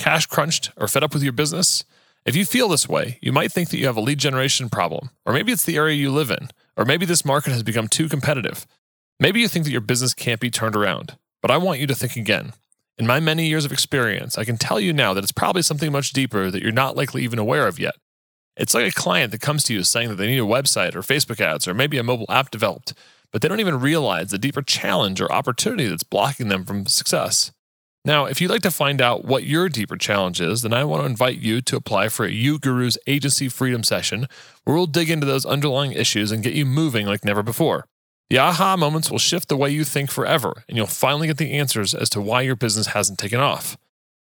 cash crunched, or fed up with your business? If you feel this way, you might think that you have a lead generation problem, or maybe it's the area you live in, or maybe this market has become too competitive. Maybe you think that your business can't be turned around, but I want you to think again. In my many years of experience, I can tell you now that it's probably something much deeper that you're not likely even aware of yet. It's like a client that comes to you saying that they need a website or Facebook ads or maybe a mobile app developed, but they don't even realize the deeper challenge or opportunity that's blocking them from success. Now, if you'd like to find out what your deeper challenge is, then I want to invite you to apply for a uGurus Agency Freedom Session, where we'll dig into those underlying issues and get you moving like never before. The aha moments will shift the way you think forever, and you'll finally get the answers as to why your business hasn't taken off.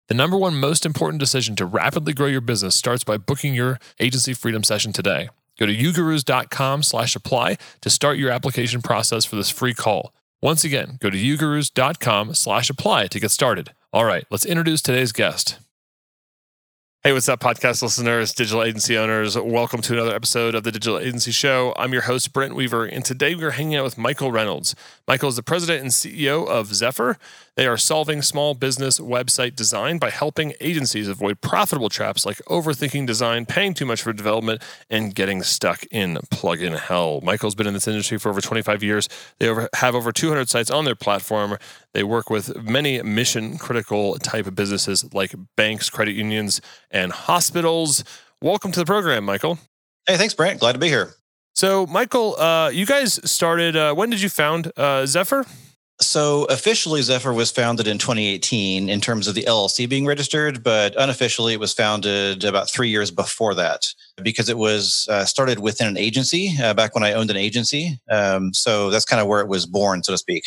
The number one most important decision to rapidly grow your business starts by booking your agency freedom session today. Go to ugurus.com slash apply to start your application process for this free call. Once again, go to ugurus.com slash apply to get started. All right, let's introduce today's guest. Hey, what's up, podcast listeners, digital agency owners? Welcome to another episode of the Digital Agency Show. I'm your host, Brent Weaver, and today we're hanging out with Michael Reynolds. Michael is the president and CEO of Zephyr. They are solving small business website design by helping agencies avoid profitable traps like overthinking design, paying too much for development, and getting stuck in plugin hell. Michael's been in this industry for over 25 years. They have over 200 sites on their platform. They work with many mission critical type of businesses like banks, credit unions, and hospitals. Welcome to the program, Michael. Hey, thanks, Brent. Glad to be here. So, Michael, uh, you guys started. Uh, when did you found uh, Zephyr? So officially, Zephyr was founded in 2018 in terms of the LLC being registered, but unofficially, it was founded about three years before that because it was uh, started within an agency uh, back when I owned an agency. Um, so that's kind of where it was born, so to speak.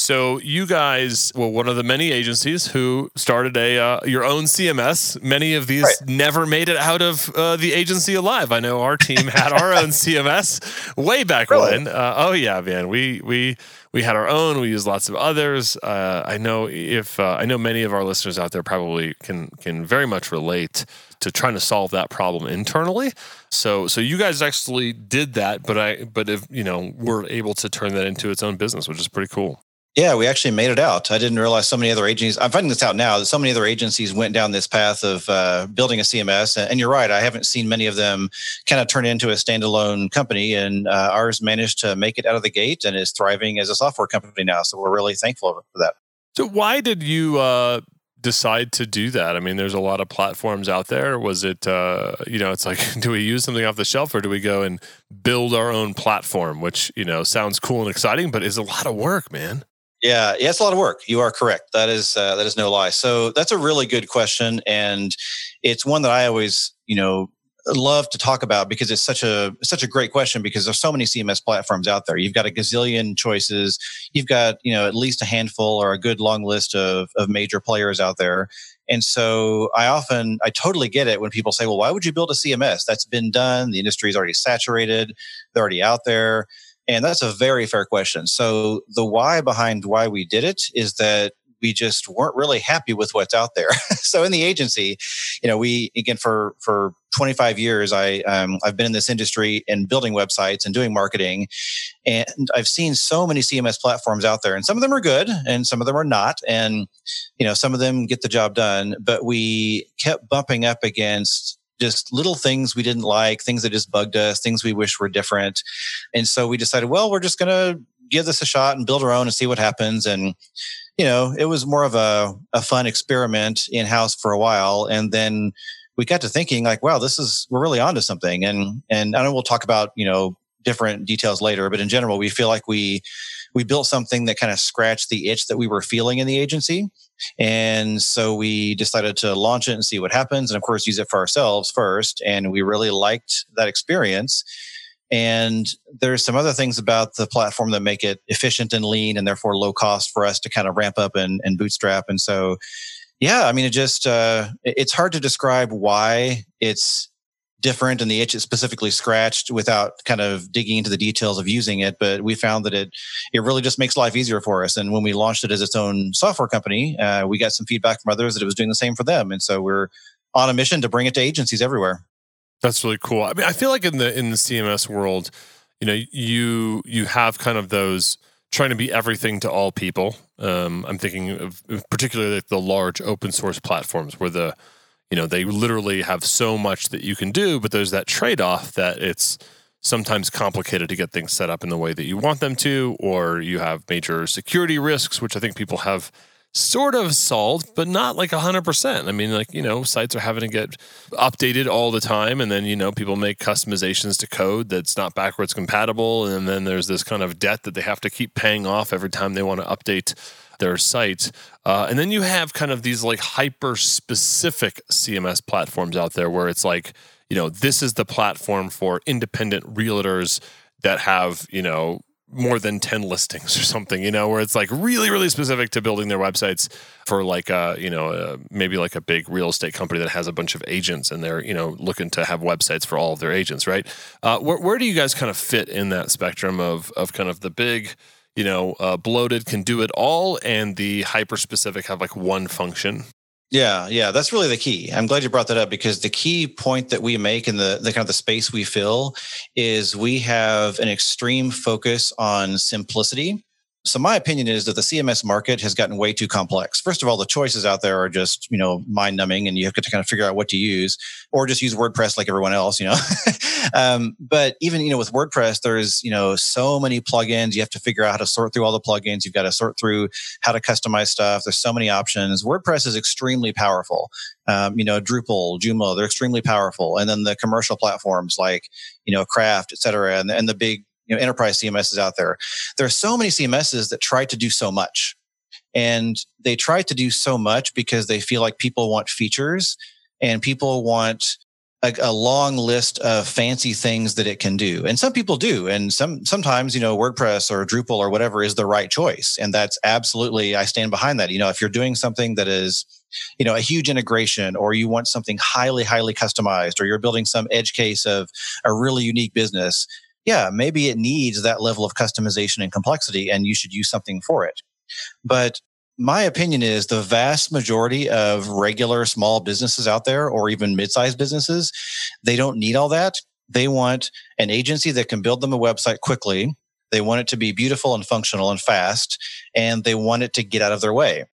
So you guys were one of the many agencies who started a uh, your own CMS. Many of these right. never made it out of uh, the agency alive. I know our team had our own CMS way back really? when. Uh, oh yeah, man, we we we had our own. We used lots of others. Uh, I know if uh, I know many of our listeners out there probably can can very much relate to trying to solve that problem internally. So so you guys actually did that, but I but if you know we're able to turn that into its own business, which is pretty cool. Yeah, we actually made it out. I didn't realize so many other agencies. I'm finding this out now that so many other agencies went down this path of uh, building a CMS. And you're right, I haven't seen many of them kind of turn into a standalone company. And uh, ours managed to make it out of the gate and is thriving as a software company now. So we're really thankful for that. So why did you uh, decide to do that? I mean, there's a lot of platforms out there. Was it, uh, you know, it's like, do we use something off the shelf or do we go and build our own platform, which, you know, sounds cool and exciting, but is a lot of work, man. Yeah, yeah, it's a lot of work. You are correct. That is uh, that is no lie. So that's a really good question, and it's one that I always, you know, love to talk about because it's such a such a great question because there's so many CMS platforms out there. You've got a gazillion choices. You've got you know at least a handful or a good long list of of major players out there. And so I often I totally get it when people say, "Well, why would you build a CMS? That's been done. The industry is already saturated. They're already out there." And that's a very fair question. So the why behind why we did it is that we just weren't really happy with what's out there. so in the agency, you know, we again for for 25 years, I um, I've been in this industry and building websites and doing marketing, and I've seen so many CMS platforms out there, and some of them are good, and some of them are not, and you know, some of them get the job done. But we kept bumping up against just little things we didn't like, things that just bugged us, things we wish were different. And so we decided, well, we're just going to give this a shot and build our own and see what happens. And, you know, it was more of a, a fun experiment in house for a while. And then we got to thinking like, wow, this is, we're really onto something. And, and I know we'll talk about, you know, different details later, but in general, we feel like we, we built something that kind of scratched the itch that we were feeling in the agency. And so we decided to launch it and see what happens. And of course, use it for ourselves first. And we really liked that experience. And there's some other things about the platform that make it efficient and lean and therefore low cost for us to kind of ramp up and, and bootstrap. And so, Yeah, I mean, it just uh, it's hard to describe why it's different and the itch is specifically scratched without kind of digging into the details of using it. But we found that it it really just makes life easier for us. And when we launched it as its own software company, uh, we got some feedback from others that it was doing the same for them. And so we're on a mission to bring it to agencies everywhere. That's really cool. I mean, I feel like in the in the CMS world, you know, you you have kind of those trying to be everything to all people. Um, I'm thinking of particularly like the large open source platforms where the you know they literally have so much that you can do but there's that trade-off that it's sometimes complicated to get things set up in the way that you want them to or you have major security risks which i think people have sort of solved but not like 100% i mean like you know sites are having to get updated all the time and then you know people make customizations to code that's not backwards compatible and then there's this kind of debt that they have to keep paying off every time they want to update their site. Uh, and then you have kind of these like hyper specific CMS platforms out there where it's like, you know, this is the platform for independent realtors that have, you know, more than 10 listings or something, you know, where it's like really, really specific to building their websites for like a, you know, a, maybe like a big real estate company that has a bunch of agents and they're, you know, looking to have websites for all of their agents, right? Uh, where, where do you guys kind of fit in that spectrum of, of kind of the big, you know, uh, bloated can do it all, and the hyper specific have like one function. Yeah, yeah, that's really the key. I'm glad you brought that up because the key point that we make in the, the kind of the space we fill is we have an extreme focus on simplicity so my opinion is that the CMS market has gotten way too complex. First of all, the choices out there are just, you know, mind numbing and you have to kind of figure out what to use or just use WordPress like everyone else, you know. um, but even, you know, with WordPress, there's, you know, so many plugins. You have to figure out how to sort through all the plugins. You've got to sort through how to customize stuff. There's so many options. WordPress is extremely powerful. Um, you know, Drupal, Joomla, they're extremely powerful. And then the commercial platforms like, you know, Craft, et cetera, and, and the big you know, enterprise CMSs out there. There are so many CMSs that try to do so much. And they try to do so much because they feel like people want features and people want a, a, long list of fancy things that it can do. And some people do. And some sometimes, you know, WordPress or Drupal or whatever is the right choice. And that's absolutely I stand behind that. You know, if you're doing something that is, you know, a huge integration or you want something highly, highly customized, or you're building some edge case of a really unique business, yeah, maybe it needs that level of customization and complexity and you should use something for it. But my opinion is the vast majority of regular small businesses out there or even mid-sized businesses, they don't need all that. They want an agency that can build them a website quickly. They want it to be beautiful and functional and fast, and they want it to get out of their way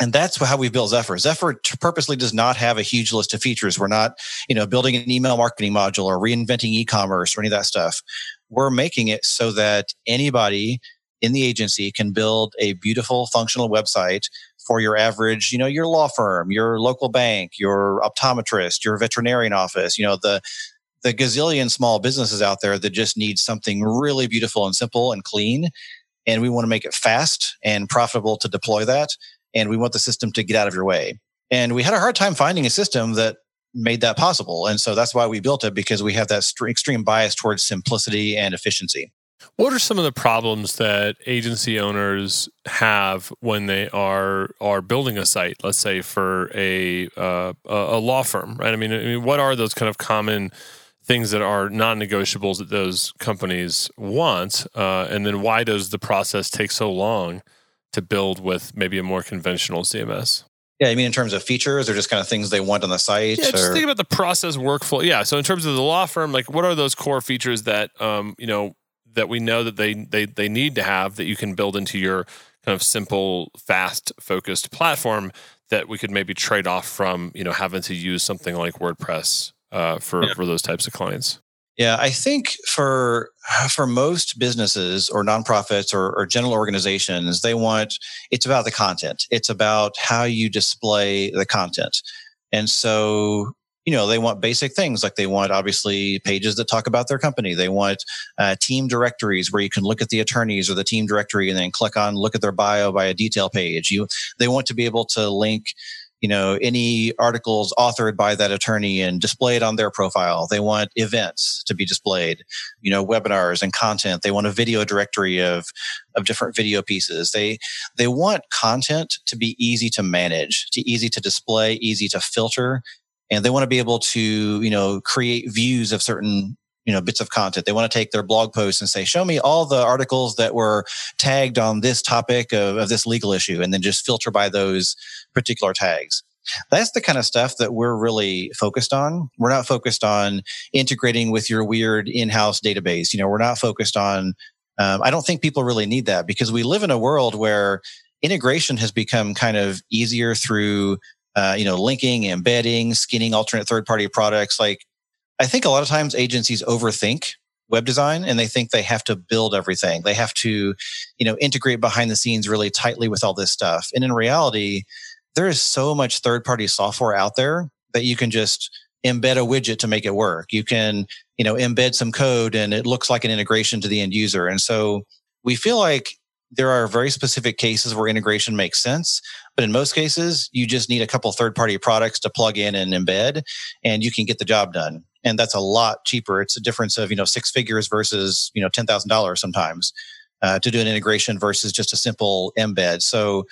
and that's how we build Zephyr. Zephyr purposely does not have a huge list of features. We're not, you know, building an email marketing module or reinventing e-commerce or any of that stuff we're making it so that anybody in the agency can build a beautiful functional website for your average, you know, your law firm, your local bank, your optometrist, your veterinarian office, you know, the the gazillion small businesses out there that just need something really beautiful and simple and clean. And we want to make it fast and profitable to deploy that. And we want the system to get out of your way. And we had a hard time finding a system that made that possible. And so that's why we built it because we have that st- extreme bias towards simplicity and efficiency. What are some of the problems that agency owners have when they are are building a site? Let's say for a uh, a law firm, right? I mean, I mean, what are those kind of common things that are non-negotiables that those companies want, uh, and then why does the process take so long to build with maybe a more conventional CMS? Yeah, I mean in terms of features or just kind of things they want on the site? Yeah, or? just think about the process workflow. Yeah, so in terms of the law firm, like what are those core features that um, you know that we know that they they they need to have that you can build into your kind of simple, fast, focused platform that we could maybe trade off from you know having to use something like WordPress uh, for yeah. for those types of clients. Yeah, I think for for most businesses or nonprofits or, or general organizations, they want it's about the content. It's about how you display the content. And so, you know, they want basic things like they want obviously pages that talk about their company. They want uh, team directories where you can look at the attorneys or the team directory and then click on look at their bio by a detail page. You they want to be able to link you know any articles authored by that attorney and displayed on their profile. They want events to be displayed you know webinars and content. They want a video directory of of different video pieces. They they want content to be easy to manage to easy to display easy to filter and they want to be able to you know create views of certain you know bits of content. They want to take their blog posts and say show me all the articles that were tagged on this topic of, of this legal issue and then just filter by those particular tags. That's the kind of stuff that we're really focused on. We're not focused on integrating with your weird in-house database. You know we're not focused on um, i don't think people really need that because we live in a world where integration has become kind of easier through uh, you know linking embedding skinning alternate third party products. Like I think a lot of times agencies overthink web design and they think they have to build everything. They have to, you know, integrate behind the scenes really tightly with all this stuff. And in reality, there is so much third party software out there that you can just embed a widget to make it work. You can, you know, embed some code and it looks like an integration to the end user. And so we feel like there are very specific cases where integration makes sense, but in most cases, you just need a couple third party products to plug in and embed and you can get the job done and that's a lot cheaper. It's a difference of you know six figures versus you know ten thousand dollars sometimes uh, to do an integration versus just a simple embed. So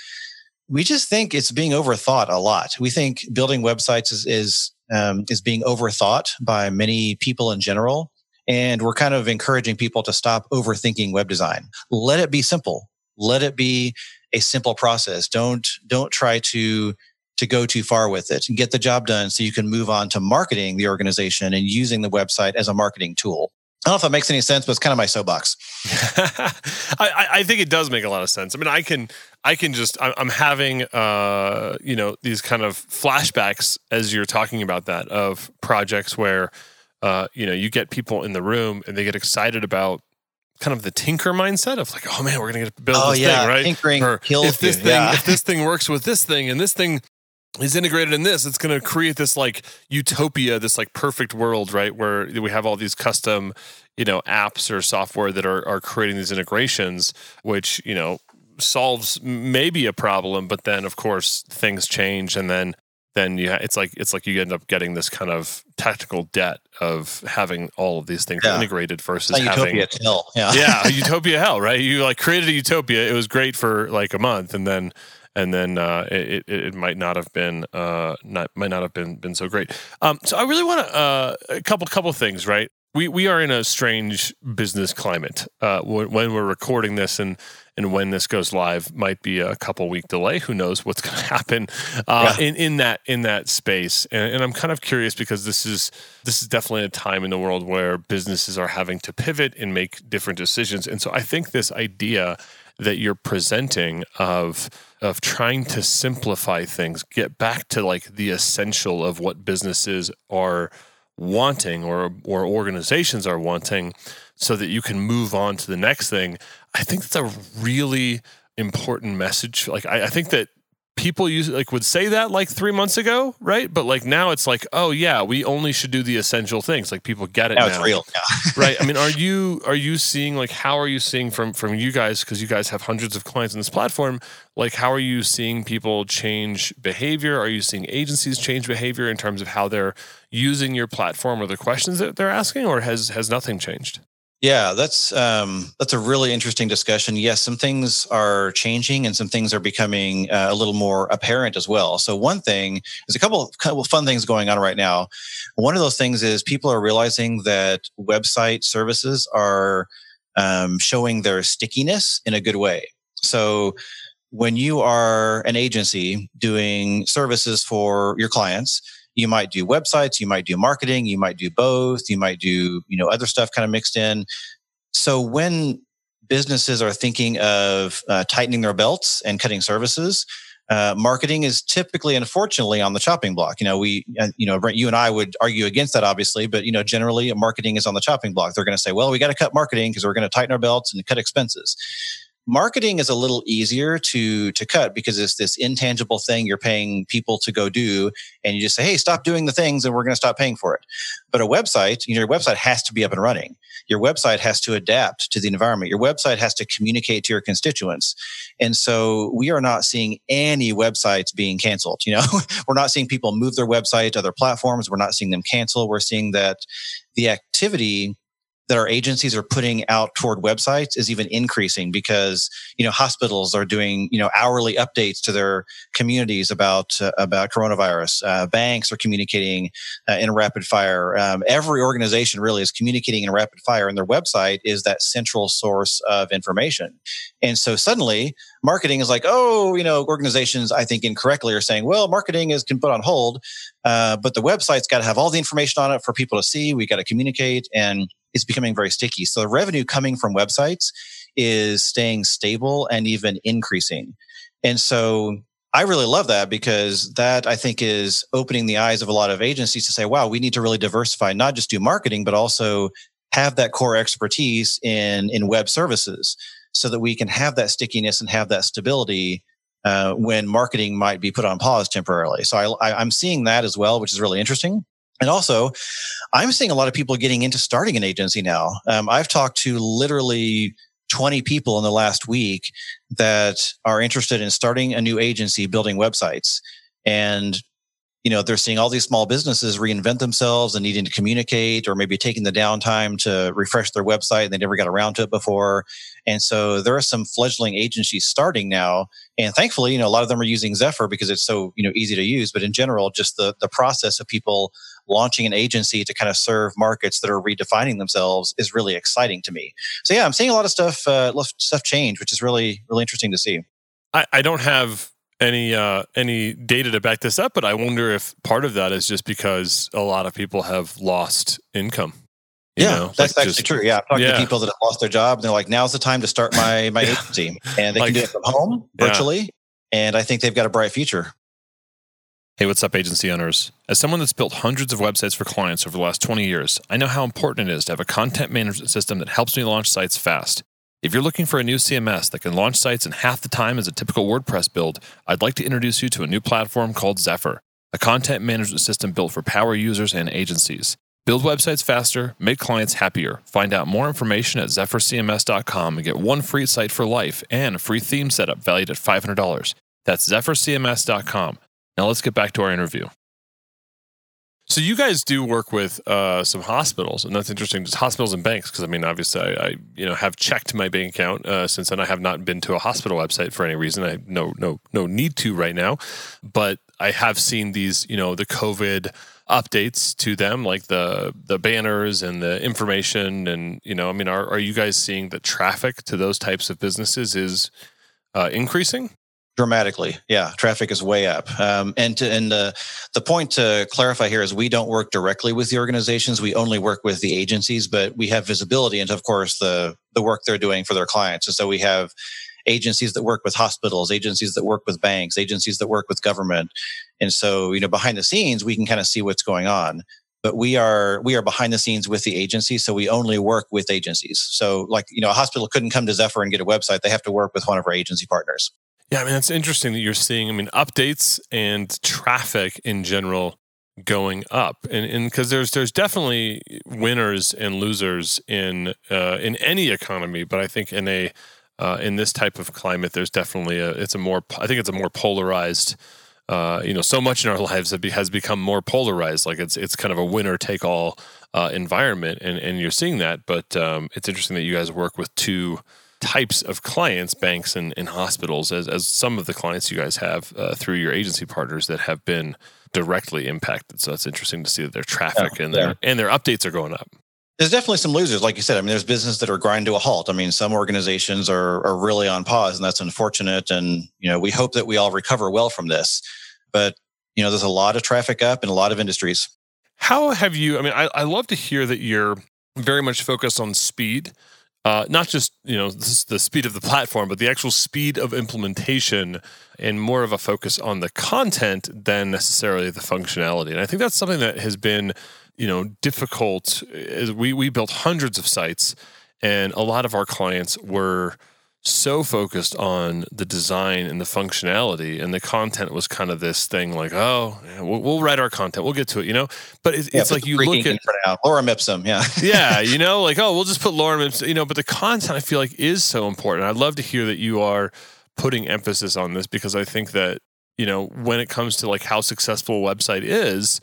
we just think it's being overthought a lot. We think building websites is is um, is being overthought by many people in general, and we're kind of encouraging people to stop overthinking web design. Let it be simple. Let it be a simple process. Don't don't try to to go too far with it and get the job done so you can move on to marketing the organization and using the website as a marketing tool. I don't know if that makes any sense, but it's kind of my soapbox. I, I, think it does make a lot of sense. I mean, I can, I can just, I'm having, uh, you know, these kind of flashbacks as you're talking about that of projects where, uh, you know, you get people in the room and they get excited about kind of the tinker mindset of like, oh man, we're gonna get to build oh, this yeah. thing, right? Tinkering or kills if this you. thing, yeah. if this thing works with this thing, and this thing is integrated in this it's going to create this like utopia this like perfect world right where we have all these custom you know apps or software that are, are creating these integrations which you know solves maybe a problem but then of course things change and then then you ha- it's like it's like you end up getting this kind of technical debt of having all of these things Yeah. integrated versus like having utopia hell. Yeah. yeah, utopia hell, right? You like created a utopia. It was great for like a month, and then and then uh, it, it it might not have been uh not might not have been been so great. Um, so I really want to uh, a couple couple things, right? We we are in a strange business climate uh, when, when we're recording this and and when this goes live might be a couple week delay. Who knows what's going to happen uh, Yeah. in in that in that space? And, and I'm kind of curious because this is this is definitely a time in the world where businesses are having to pivot and make different decisions. And so I think this idea that you're presenting of of trying to simplify things, get back to like the essential of what businesses are wanting or or organizations are wanting so that you can move on to the next thing. I think that's a really important message. Like I, I think that people use like would say that like three months ago, right? But like now it's like, oh yeah, we only should do the essential things. Like people get it Now now. it's real. Yeah. right. I mean, are you are you seeing like how are you seeing from from you guys because you guys have hundreds of clients in this platform? Like how are you seeing people change behavior? Are you seeing agencies change behavior in terms of how they're using your platform or the questions that they're asking, or has has nothing changed? Yeah, that's um, that's a really interesting discussion. Yes, some things are changing, and some things are becoming uh, a little more apparent as well. So one thing there's a couple couple of fun things going on right now. One of those things is people are realizing that website services are um, showing their stickiness in a good way. So when you are an agency doing services for your clients, you might do websites you might do marketing you might do both you might do you know other stuff kind of mixed in. So when businesses are thinking of uh, tightening their belts and cutting services uh, marketing is typically unfortunately on the chopping block. You know we uh, you know Brent, you and i would argue against that obviously but you know generally marketing is on the chopping block. They're going to say well we got to cut marketing because we're going to tighten our belts and cut expenses marketing is a little easier to to cut because it's this intangible thing you're paying people to go do and you just say hey stop doing the things and we're going to stop paying for it. But a website you know your website has to be up and running. Your website has to adapt to the environment. Your website has to communicate to your constituents. And so we are not seeing any websites being canceled you know? We're not seeing people move their website to other platforms. We're not seeing them cancel. We're seeing that the activity that our agencies are putting out toward websites is even increasing because you know hospitals are doing you know hourly updates to their communities about uh, about coronavirus. Uh, banks are communicating uh, in rapid fire. Um, every organization really is communicating in rapid fire and their website is that central source of information. And so suddenly marketing is like oh you know organizations i think incorrectly are saying well marketing is can put on hold uh, but the website's got to have all the information on it for people to see. We got to communicate and is becoming very sticky. So the revenue coming from websites is staying stable and even increasing. And so I really love that because that I think is opening the eyes of a lot of agencies to say, wow, we need to really diversify, not just do marketing, but also have that core expertise in, in web services so that we can have that stickiness and have that stability uh, when marketing might be put on pause temporarily. So I, I, I'm seeing that as well, which is really interesting. And also, I'm seeing a lot of people getting into starting an agency now. Um, I've talked to literally 20 people in the last week that are interested in starting a new agency, building websites. And you know they're seeing all these small businesses reinvent themselves and needing to communicate or maybe taking the downtime to refresh their website and they never got around to it before and so there are some fledgling agencies starting now and thankfully you know a lot of them are using Zephyr because it's so you know easy to use but in general just the the process of people launching an agency to kind of serve markets that are redefining themselves is really exciting to me so yeah i'm seeing a lot of stuff uh, stuff change which is really really interesting to see I, I don't have any uh, any data to back this up, but I wonder if part of that is just because a lot of people have lost income. Yeah, know, that's like actually just, true. Yeah, I've talked yeah. to people that have lost their job, and they're like, "Now's the time to start my my agency," and they like, can do it from home virtually. Yeah. And I think they've got a bright future. Hey, what's up, agency owners? As someone that's built hundreds of websites for clients over the last 20 years, I know how important it is to have a content management system that helps me launch sites fast. If you're looking for a new CMS that can launch sites in half the time as a typical WordPress build, I'd like to introduce you to a new platform called Zephyr, a content management system built for power users and agencies. Build websites faster, make clients happier. Find out more information at zephyrcms.com and get one free site for life and a free theme setup valued at $500. That's zephyrcms.com. Now let's get back to our interview. So you guys do work with uh, some hospitals, and that's interesting. Just hospitals and banks, because I mean, obviously, I, I, you know have checked my bank account uh, since then. I have not been to a hospital website for any reason. I no no no need to right now, but I have seen these, you know, the COVID updates to them, like the the banners and the information, and you know, I mean, are are you guys seeing that traffic to those types of businesses is uh, increasing? dramatically. Yeah traffic is way up. Um, and to, and the the point to clarify here is we don't work directly with the organizations. We only work with the agencies but we have visibility into of course the the work they're doing for their clients. And so we have agencies that work with hospitals agencies that work with banks agencies that work with government. And so you know behind the scenes we can kind of see what's going on but we are we are behind the scenes with the agency so we only work with agencies. So like you know a hospital couldn't come to Zephyr and get a website. They have to work with one of our agency partners. Yeah, I mean that's interesting that you're seeing. I mean, updates and traffic in general going up, and and because there's there's definitely winners and losers in uh, in any economy, but I think in a uh, in this type of climate, there's definitely a it's a more I think it's a more polarized. Uh, you know, so much in our lives has become more polarized. Like it's it's kind of a winner take all uh, environment, and and you're seeing that. But um, it's interesting that you guys work with two types of clients, banks and, and hospitals, as, as some of the clients you guys have uh, through your agency partners that have been directly impacted. So it's interesting to see that their traffic yeah, and their yeah. and their updates are going up. There's definitely some losers, like you said. I mean, there's businesses that are grind to a halt. I mean, some organizations are are really on pause, and that's unfortunate. And you know, we hope that we all recover well from this. But you know, there's a lot of traffic up in a lot of industries. How have you? I mean, I, I love to hear that you're very much focused on speed uh, not just you know the speed of the platform, but the actual speed of implementation, and more of a focus on the content than necessarily the functionality. And I think that's something that has been you know difficult. We we built hundreds of sites, and a lot of our clients were so focused on the design and the functionality, and the content was kind of this thing like, oh, yeah, we'll, we'll, write our content, we'll get to it, you know. But it's, yeah, it's like you look at lorem ipsum, yeah, yeah, you know, like oh, we'll just put lorem ipsum, you know. But the content I feel like is so important. I'd love to hear that you are putting emphasis on this because I think that you know when it comes to like how successful a website is,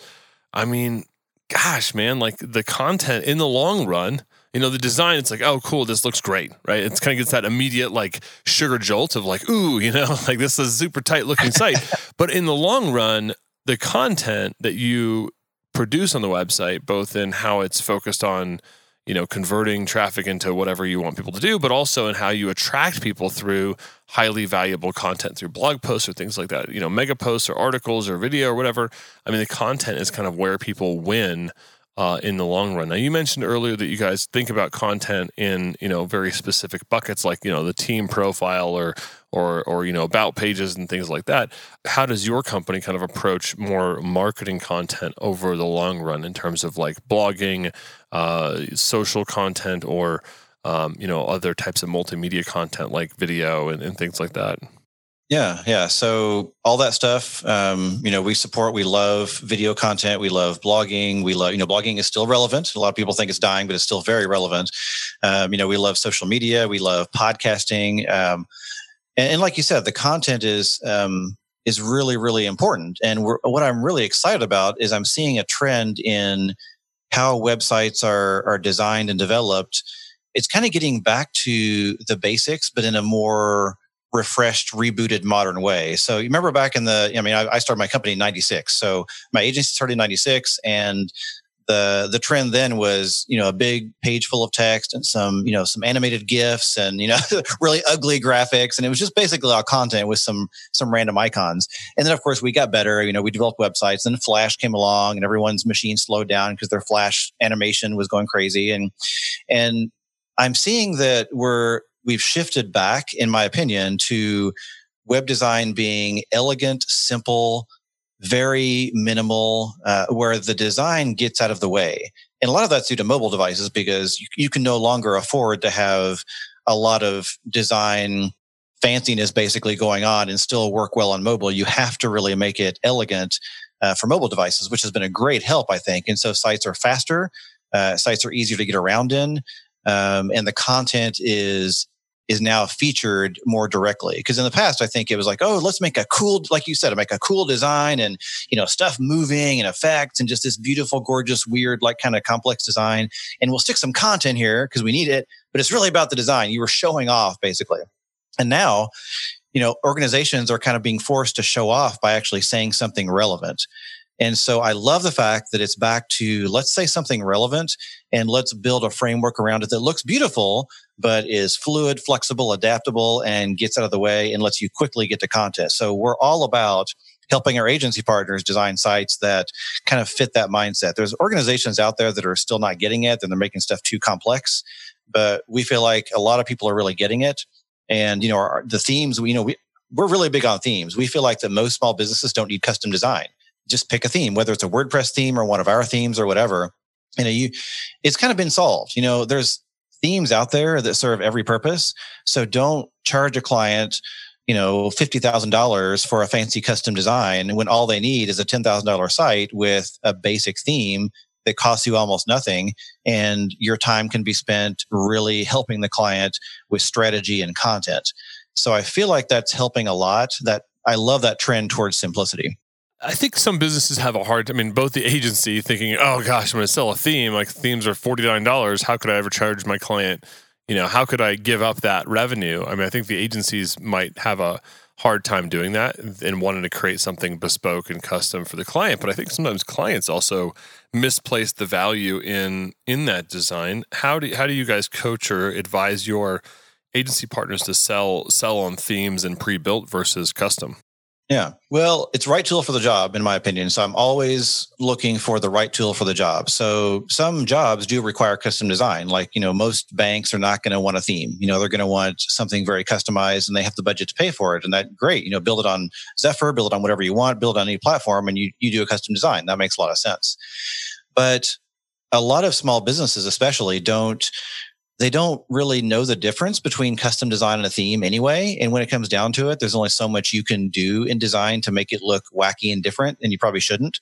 I mean, gosh, man, like the content in the long run you know, the design, it's like, oh, cool, this looks great, right? It's kind of gets that immediate like sugar jolt of like, ooh, you know, like this is a super tight looking site. but in the long run, the content that you produce on the website, both in how it's focused on, you know, converting traffic into whatever you want people to do, but also in how you attract people through highly valuable content through blog posts or things like that, you know, mega posts or articles or video or whatever. I mean, the content is kind of where people win uh, in the long run. Now, you mentioned earlier that you guys think about content in you know very specific buckets, like you know the team profile or or or you know about pages and things like that. How does your company kind of approach more marketing content over the long run in terms of like blogging, uh, social content, or um, you know other types of multimedia content like video and, and things like that? Yeah, yeah. So all that stuff, um, you know, we support. We love video content. We love blogging. We love, you know, blogging is still relevant. A lot of people think it's dying, but it's still very relevant. Um, you know, we love social media. We love podcasting, um, and, and, like you said, the content is um, is really, really important. And what I'm really excited about is I'm seeing a trend in how websites are are designed and developed. It's kind of getting back to the basics, but in a more refreshed, rebooted, modern way. So you remember back in the, I mean, I, I started my company in '96. So my agency started in '96, and the the trend then was, you know, a big page full of text and some, you know, some animated gifs and you know, really ugly graphics, and it was just basically all content with some some random icons. And then of course we got better. You know, we developed websites. Then Flash came along, and everyone's machine slowed down because their Flash animation was going crazy. And and I'm seeing that we're we've shifted back, in my opinion, to web design being elegant, simple, very minimal, uh, where the design gets out of the way. And a lot of that's due to mobile devices because you, you can no longer afford to have a lot of design fanciness basically going on and still work well on mobile. You have to really make it elegant uh, for mobile devices, which has been a great help, I think. And so sites are faster, uh, sites are easier to get around in, um, and the content is is now featured more directly. Because in the past, I think it was like, oh, let's make a cool, like you said, make a cool design and you know stuff moving and effects and just this beautiful, gorgeous, weird, like kind of complex design. And we'll stick some content here because we need it. But it's really about the design. You were showing off basically. And now, you know, organizations are kind of being forced to show off by actually saying something relevant. And so I love the fact that it's back to let's say something relevant and let's build a framework around it that looks beautiful, but is fluid, flexible, adaptable, and gets out of the way and lets you quickly get to content. So we're all about helping our agency partners design sites that kind of fit that mindset. There's organizations out there that are still not getting it and they're making stuff too complex, but we feel like a lot of people are really getting it. And, you know, our, the themes, we, you know, we, we're really big on themes. We feel like that most small businesses don't need custom design just pick a theme, whether it's a WordPress theme or one of our themes or whatever. You know, you it's kind of been solved. You know, there's themes out there that serve every purpose. So don't charge a client, you know, $50,000 for a fancy custom design when all they need is a $10,000 site with a basic theme that costs you almost nothing. And your time can be spent really helping the client with strategy and content. So I feel like that's helping a lot. That I love that trend towards simplicity. I think some businesses have a hard. I mean, both the agency thinking, "Oh gosh, I'm going to sell a theme. Like themes are forty nine dollars. How could I ever charge my client? You know, how could I give up that revenue?" I mean, I think the agencies might have a hard time doing that and wanting to create something bespoke and custom for the client. But I think sometimes clients also misplace the value in in that design. How do how do you guys coach or advise your agency partners to sell sell on themes and pre built versus custom? Yeah. Well, it's right tool for the job, in my opinion. So I'm always looking for the right tool for the job. So some jobs do require custom design. Like, you know, most banks are not going to want a theme. You know, they're going to want something very customized and they have the budget to pay for it. And that great, you know, build it on Zephyr, build it on whatever you want, build it on any platform, and you, you do a custom design. That makes a lot of sense. But a lot of small businesses, especially, don't they don't really know the difference between custom design and a theme anyway. And when it comes down to it, there's only so much you can do in design to make it look wacky and different, and you probably shouldn't.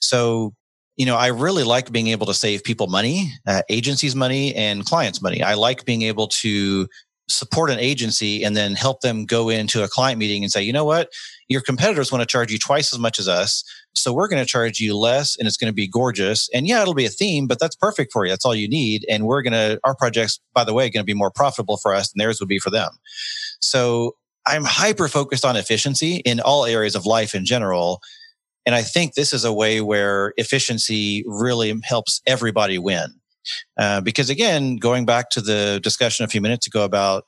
So, you know, I really like being able to save people money, uh, agencies money, and clients money. I like being able to support an agency and then help them go into a client meeting and say, you know what, your competitors want to charge you twice as much as us. So we're going to charge you less and it's going to be gorgeous. And yeah, it'll be a theme, but that's perfect for you. That's all you need. And we're going to, our projects, by the way, going to be more profitable for us than theirs would be for them. So I'm hyper focused on efficiency in all areas of life in general. And I think this is a way where efficiency really helps everybody win. Uh, because again, going back to the discussion a few minutes ago about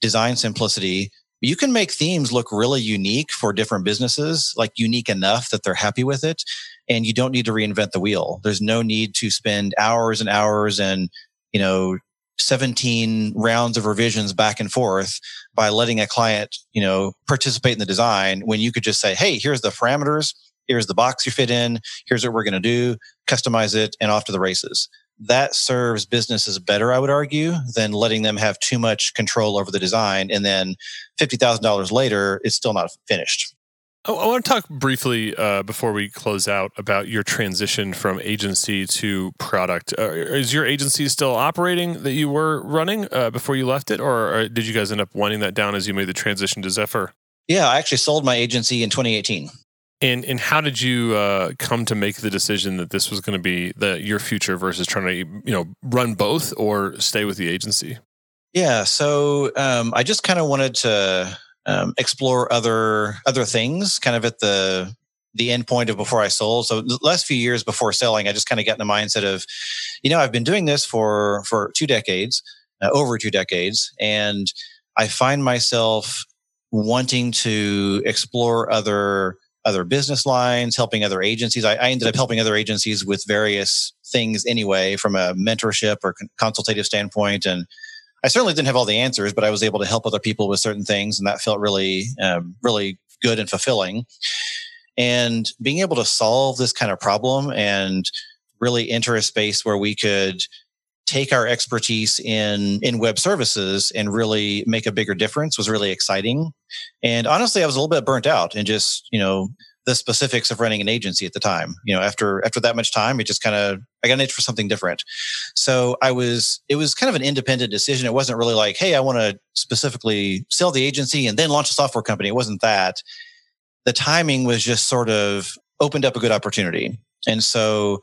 design simplicity, you can make themes look really unique for different businesses, like unique enough that they're happy with it. And you don't need to reinvent the wheel. There's no need to spend hours and hours and, you know, 17 rounds of revisions back and forth by letting a client, you know, participate in the design when you could just say, Hey, here's the parameters. Here's the box you fit in. Here's what we're going to do. Customize it and off to the races that serves businesses better, I would argue, than letting them have too much control over the design. And then $50,000 later, it's still not finished. I want to talk briefly uh, before we close out about your transition from agency to product. Uh, is your agency still operating that you were running uh, before you left it, or uh, did you guys end up winding that down as you made the transition to Zephyr? Yeah, I actually sold my agency in 2018. And and how did you uh, come to make the decision that this was going to be the your future versus trying to you know run both or stay with the agency? Yeah, so um, I just kind of wanted to um, explore other other things, kind of at the the end point of before I sold. So the last few years before selling, I just kind of got in the mindset of, you know, I've been doing this for for two decades, uh, over two decades, and I find myself wanting to explore other other business lines, helping other agencies. I, I, ended up helping other agencies with various things anyway, from a mentorship or consultative standpoint. And I certainly didn't have all the answers, but I was able to help other people with certain things, and that felt really, um, really good and fulfilling. And being able to solve this kind of problem and really enter a space where we could take our expertise in in web services and really make a bigger difference was really exciting. And honestly i was a little bit burnt out and just you know the specifics of running an agency at the time you know after after that much time it just kind of i got an itch for something different. So i was it was kind of an independent decision. It wasn't really like hey i want to specifically sell the agency and then launch a software company. It wasn't that. The timing was just sort of opened up a good opportunity. And so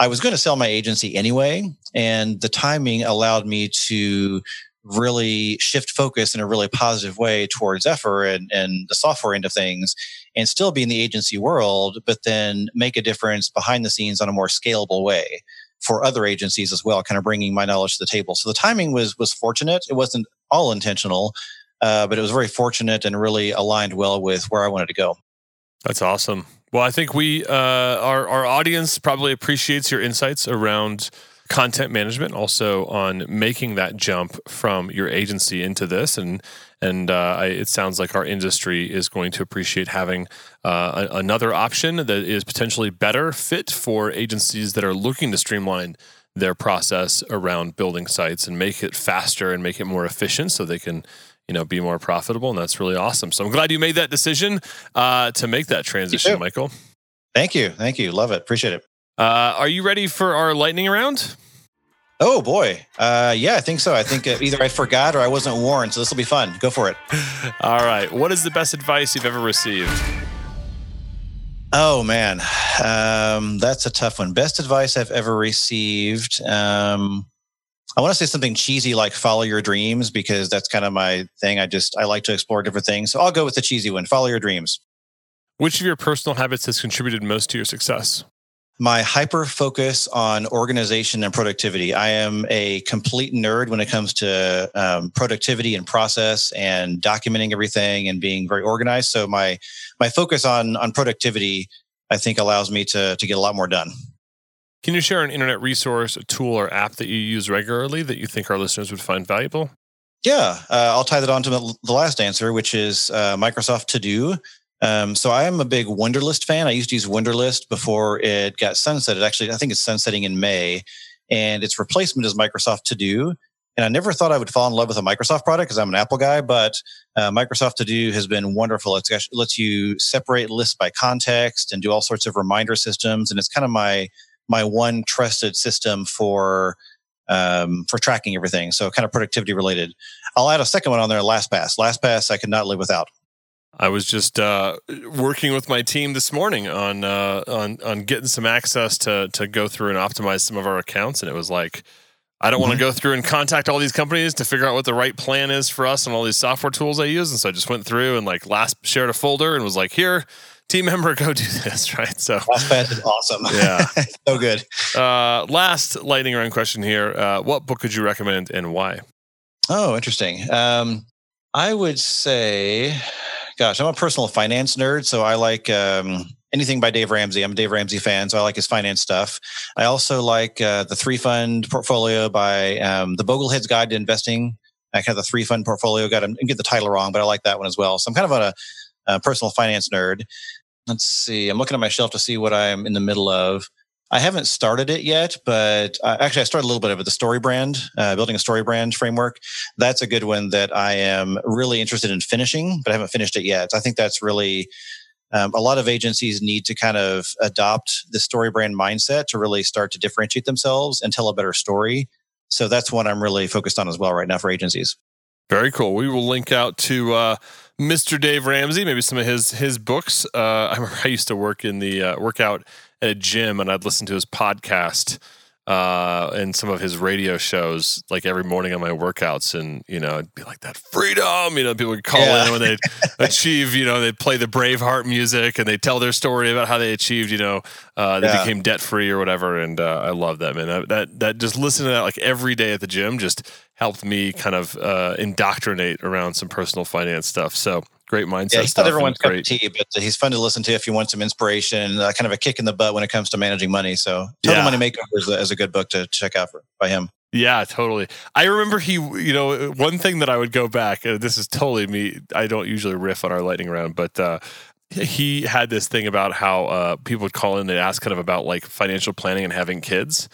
I was going to sell my agency anyway, and the timing allowed me to really shift focus in a really positive way towards Zephyr and, and the software end of things and still be in the agency world, but then make a difference behind the scenes on a more scalable way for other agencies as well, kind of bringing my knowledge to the table. So the timing was was fortunate. It wasn't all intentional, uh, but it was very fortunate and really aligned well with where I wanted to go. That's awesome. Well, I think we uh, our our audience probably appreciates your insights around content management, also on making that jump from your agency into this, and and uh, I, it sounds like our industry is going to appreciate having uh, a, another option that is potentially better fit for agencies that are looking to streamline their process around building sites and make it faster and make it more efficient, so they can you know, be more profitable. And that's really awesome. So I'm glad you made that decision uh, to make that transition, Michael. Thank you. Thank you. Love it. Appreciate it. Uh, are you ready for our lightning round? Oh boy. Uh, yeah, I think so. I think uh, either I forgot or I wasn't warned. So this will be fun. Go for it. All right. What is the best advice you've ever received? Oh man, um, that's a tough one. Best advice I've ever received. Um, I want to say something cheesy like follow your dreams because that's kind of my thing. I just I like to explore different things. So I'll go with the cheesy one. Follow your dreams. Which of your personal habits has contributed most to your success? My hyper focus on organization and productivity. I am a complete nerd when it comes to um, productivity and process and documenting everything and being very organized. So my my focus on on productivity, I think, allows me to to get a lot more done. Can you share an internet resource, a tool, or app that you use regularly that you think our listeners would find valuable? Yeah, uh, I'll tie that on to the last answer, which is uh, Microsoft To Do. Um, so I am a big Wunderlist fan. I used to use Wunderlist before it got sunsetted. Actually, I think it's sunsetting in May, and its replacement is Microsoft To Do. And I never thought I would fall in love with a Microsoft product because I'm an Apple guy, but uh, Microsoft To Do has been wonderful. It lets you separate lists by context and do all sorts of reminder systems. And it's kind of my my one trusted system for um, for tracking everything. So kind of productivity related. I'll add a second one on there. LastPass. LastPass I could not live without. I was just uh, working with my team this morning on uh, on on getting some access to to go through and optimize some of our accounts, and it was like I don't mm-hmm. want to go through and contact all these companies to figure out what the right plan is for us and all these software tools I use. And so I just went through and like last shared a folder and was like, here, team member, go do this. Right. So LastPass is awesome. Yeah. so good. Uh, last lightning round question here. Uh, what book could you recommend and why? Oh, interesting. Um, I would say, gosh, I'm a personal finance nerd. So I like, um, anything by Dave Ramsey. I'm a Dave Ramsey fan, so I like his finance stuff. I also like uh, the three fund portfolio by um, the Boglehead's Guide to Investing. I kind of the three fund portfolio. Got to get the title wrong, but I like that one as well. So I'm kind of a, a personal finance nerd. Let's see. I'm looking at my shelf to see what I'm in the middle of. I haven't started it yet, but uh, actually, I started a little bit of it. The story brand, uh, building a story brand framework. That's a good one that I am really interested in finishing, but I haven't finished it yet. I think that's really um, a lot of agencies need to kind of adopt the story brand mindset to really start to differentiate themselves and tell a better story. So that's what I'm really focused on as well right now for agencies. Very cool. We will link out to uh, Mr. Dave Ramsey, maybe some of his his books. Uh, I remember I used to work in the uh, workout at a gym, and I'd listen to his podcast uh, and some of his radio shows like every morning on my workouts. And, you know, it'd be like that freedom, you know, people would call yeah. in when they achieve, you know, they'd play the Braveheart music and they tell their story about how they achieved, you know, uh, they yeah. became debt free or whatever. And uh, I love that, man. That, that, that just listening to that like every day at the gym just helped me kind of uh, indoctrinate around some personal finance stuff. So great mindset. Yeah, he's not everyone's cup of tea, but he's fun to listen to if you want some inspiration, uh, kind of a kick in the butt when it comes to managing money. So, Total yeah. Money Makeover is a, is a good book to check out for, by him. Yeah, totally. I remember he, you know, one thing that I would go back, uh, this is totally me. I don't usually riff on our lightning round, but uh, he had this thing about how uh, people would call in and ask kind of about like financial planning and having kids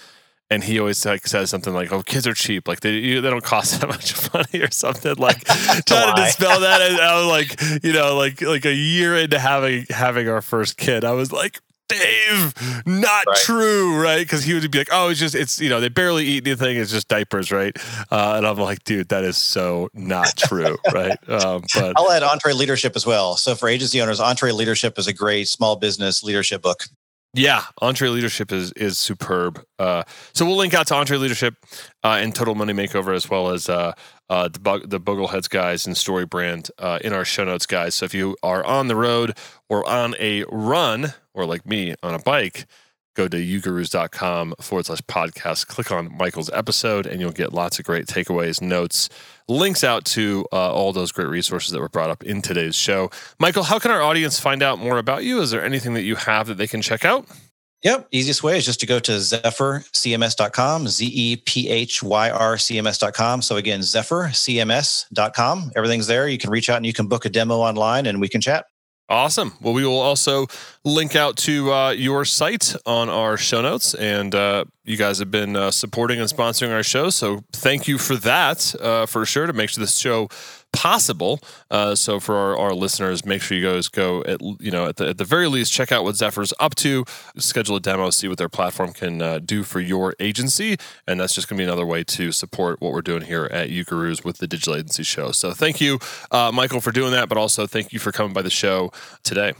and he always like says something like, "Oh, kids are cheap. Like they you, they don't cost that much money or something." Like trying to dispel that. And I was like, you know, like like a year into having having our first kid, I was like. Dave, not right. true, right? Because he would be like, "Oh, it's just it's you know they barely eat anything. It's just diapers, right?" Uh, and I'm like, "Dude, that is so not true, right?" Um, but I'll add EntreLeadership as well. So for agency owners, EntreLeadership is a great small business leadership book. Yeah, EntreLeadership is is superb. Uh, so we'll link out to EntreLeadership uh, and Total Money Makeover as well as uh, uh, the Bug, the Bogleheads guys and Story Brand uh, in our show notes, guys. So if you are on the road or on a run, or like me on a bike, go to ugurus.com forward slash podcast, click on Michael's episode, and you'll get lots of great takeaways, notes, links out to uh, all those great resources that were brought up in today's show. Michael, how can our audience find out more about you? Is there anything that you have that they can check out? Yep. Easiest way is just to go to zephyrcms.com, Z E P H Y R C M S.com. So again, zephyrcms.com. Everything's there. You can reach out and you can book a demo online and we can chat. Awesome. Well, we will also link out to uh, your site on our show notes. And uh, you guys have been uh, supporting and sponsoring our show. So thank you for that, uh, for sure, to make sure this show possible. Uh, so for our, our, listeners, make sure you guys go at you know at the, at the very least check out what Zephyr's up to, schedule a demo, see what their platform can uh, do for your agency, and that's just going to be another way to support what we're doing here at Ugurus with the Digital Agency Show. So thank you, uh, Michael, for doing that, but also thank you for coming by the show today.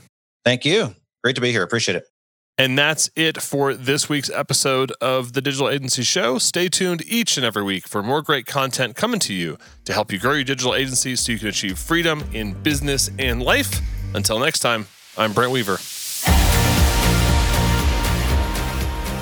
Thank you. Great to be here. Appreciate it. And that's it for this week's episode of the Digital Agency Show. Stay tuned each and every week for more great content coming to you to help you grow your digital agency so you can achieve freedom in business and life. Until next time, I'm Brent Weaver.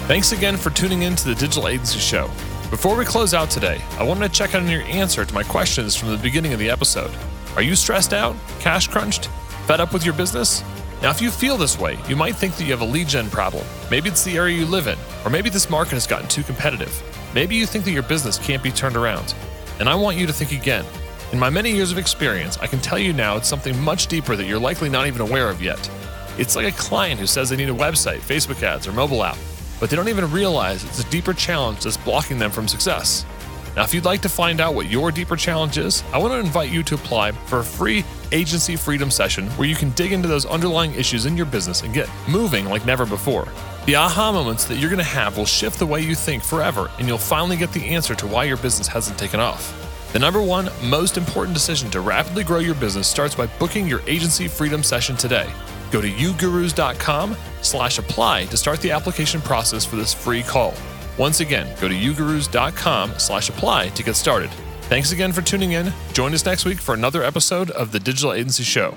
Thanks again for tuning in to the Digital Agency Show. Before we close out today, I wanted to check on your answer to my questions from the beginning of the episode. Are you stressed out, cash crunched, fed up with your business? Now, if you feel this way, you might think that you have a lead gen problem. Maybe it's the area you live in, or maybe this market has gotten too competitive. Maybe you think that your business can't be turned around. And I want you to think again. In my many years of experience, I can tell you now it's something much deeper that you're likely not even aware of yet. It's like a client who says they need a website, Facebook ads, or mobile app, but they don't even realize it's a deeper challenge that's blocking them from success. Now, if you'd like to find out what your deeper challenge is, I want to invite you to apply for a free agency freedom session where you can dig into those underlying issues in your business and get moving like never before. The aha moments that you're going to have will shift the way you think forever, and you'll finally get the answer to why your business hasn't taken off. The number one most important decision to rapidly grow your business starts by booking your agency freedom session today. Go to ugurus.com slash apply to start the application process for this free call. Once again, go to ugurus.com slash apply to get started. Thanks again for tuning in. Join us next week for another episode of the Digital Agency Show.